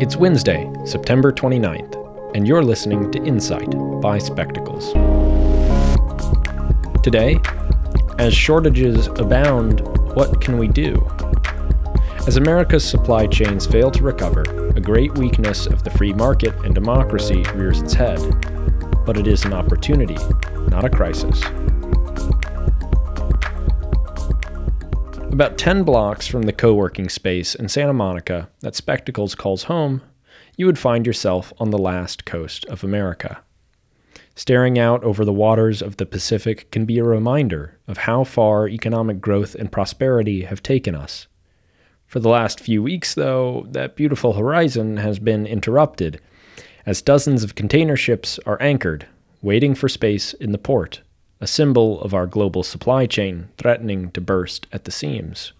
It's Wednesday, September 29th, and you're listening to Insight by Spectacles. Today, as shortages abound, what can we do? As America's supply chains fail to recover, a great weakness of the free market and democracy rears its head. But it is an opportunity, not a crisis. About 10 blocks from the co working space in Santa Monica that Spectacles calls home, you would find yourself on the last coast of America. Staring out over the waters of the Pacific can be a reminder of how far economic growth and prosperity have taken us. For the last few weeks, though, that beautiful horizon has been interrupted as dozens of container ships are anchored, waiting for space in the port a symbol of our global supply chain threatening to burst at the seams.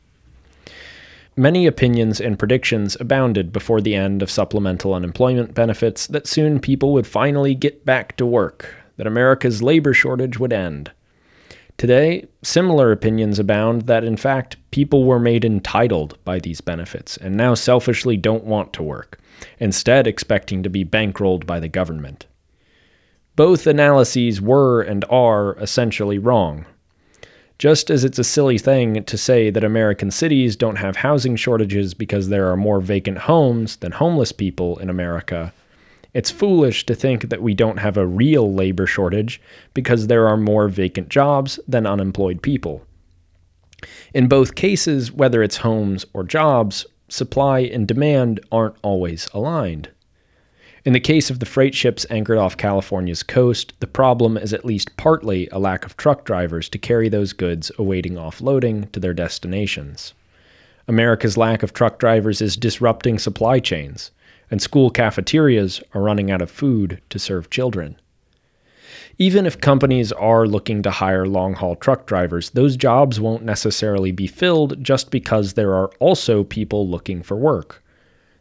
Many opinions and predictions abounded before the end of supplemental unemployment benefits that soon people would finally get back to work, that America's labor shortage would end. Today, similar opinions abound that in fact people were made entitled by these benefits and now selfishly don't want to work, instead, expecting to be bankrolled by the government. Both analyses were and are essentially wrong. Just as it's a silly thing to say that American cities don't have housing shortages because there are more vacant homes than homeless people in America, it's foolish to think that we don't have a real labor shortage because there are more vacant jobs than unemployed people. In both cases, whether it's homes or jobs, supply and demand aren't always aligned. In the case of the freight ships anchored off California's coast, the problem is at least partly a lack of truck drivers to carry those goods awaiting offloading to their destinations. America's lack of truck drivers is disrupting supply chains, and school cafeterias are running out of food to serve children. Even if companies are looking to hire long haul truck drivers, those jobs won't necessarily be filled just because there are also people looking for work.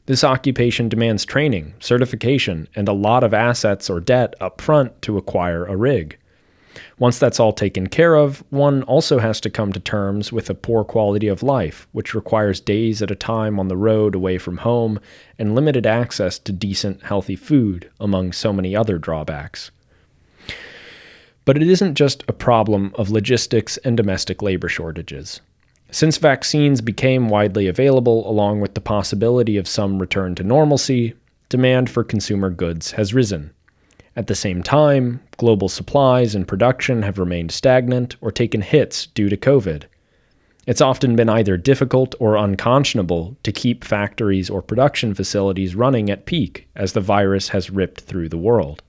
This occupation demands training, certification, and a lot of assets or debt up front to acquire a rig. Once that's all taken care of, one also has to come to terms with a poor quality of life, which requires days at a time on the road away from home and limited access to decent, healthy food, among so many other drawbacks. But it isn't just a problem of logistics and domestic labor shortages. Since vaccines became widely available, along with the possibility of some return to normalcy, demand for consumer goods has risen. At the same time, global supplies and production have remained stagnant or taken hits due to COVID. It's often been either difficult or unconscionable to keep factories or production facilities running at peak as the virus has ripped through the world.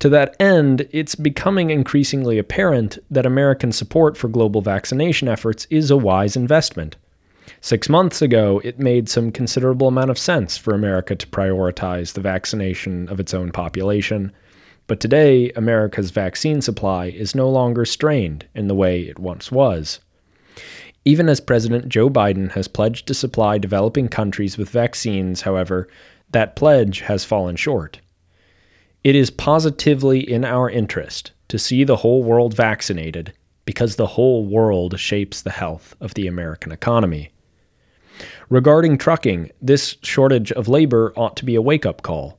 To that end, it's becoming increasingly apparent that American support for global vaccination efforts is a wise investment. Six months ago, it made some considerable amount of sense for America to prioritize the vaccination of its own population. But today, America's vaccine supply is no longer strained in the way it once was. Even as President Joe Biden has pledged to supply developing countries with vaccines, however, that pledge has fallen short. It is positively in our interest to see the whole world vaccinated because the whole world shapes the health of the American economy. Regarding trucking, this shortage of labor ought to be a wake up call.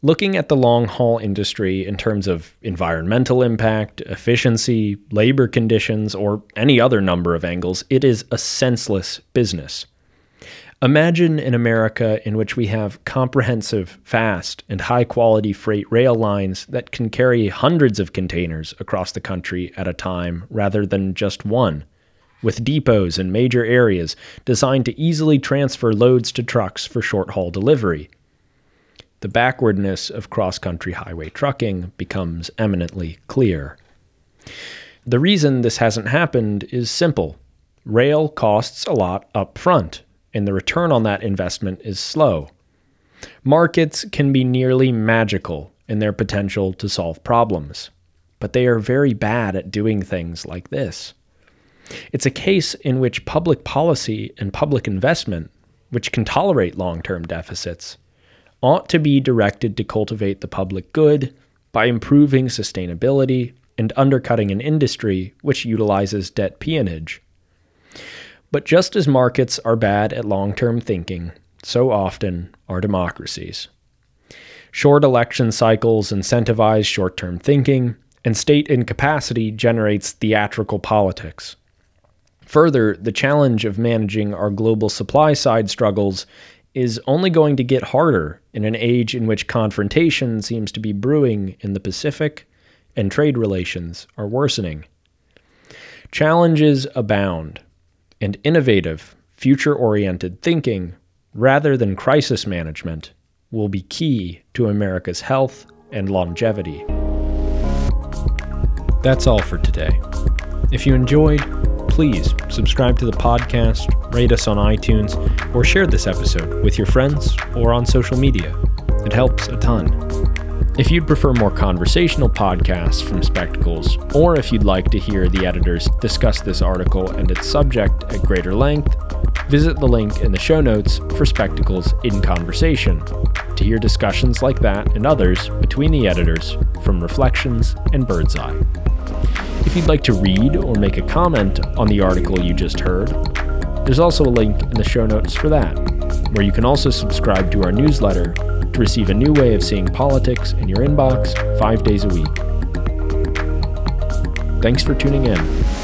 Looking at the long haul industry in terms of environmental impact, efficiency, labor conditions, or any other number of angles, it is a senseless business. Imagine an America in which we have comprehensive, fast, and high quality freight rail lines that can carry hundreds of containers across the country at a time rather than just one, with depots in major areas designed to easily transfer loads to trucks for short haul delivery. The backwardness of cross country highway trucking becomes eminently clear. The reason this hasn't happened is simple rail costs a lot up front and the return on that investment is slow. Markets can be nearly magical in their potential to solve problems, but they are very bad at doing things like this. It's a case in which public policy and public investment, which can tolerate long term deficits, ought to be directed to cultivate the public good by improving sustainability and undercutting an industry which utilizes debt peonage. But just as markets are bad at long term thinking, so often, are democracies. Short election cycles incentivize short term thinking, and state incapacity generates theatrical politics. Further, the challenge of managing our global supply side struggles is only going to get harder in an age in which confrontation seems to be brewing in the Pacific and trade relations are worsening. Challenges abound, and innovative, future oriented thinking, rather than crisis management, will be key to America's health and longevity. That's all for today. If you enjoyed, please subscribe to the podcast, rate us on iTunes, or share this episode with your friends or on social media. It helps a ton. If you'd prefer more conversational podcasts from Spectacles, or if you'd like to hear the editors discuss this article and its subject at greater length, visit the link in the show notes for Spectacles in Conversation to hear discussions like that and others between the editors from Reflections and Birdseye. If you'd like to read or make a comment on the article you just heard, there's also a link in the show notes for that, where you can also subscribe to our newsletter receive a new way of seeing politics in your inbox five days a week. Thanks for tuning in.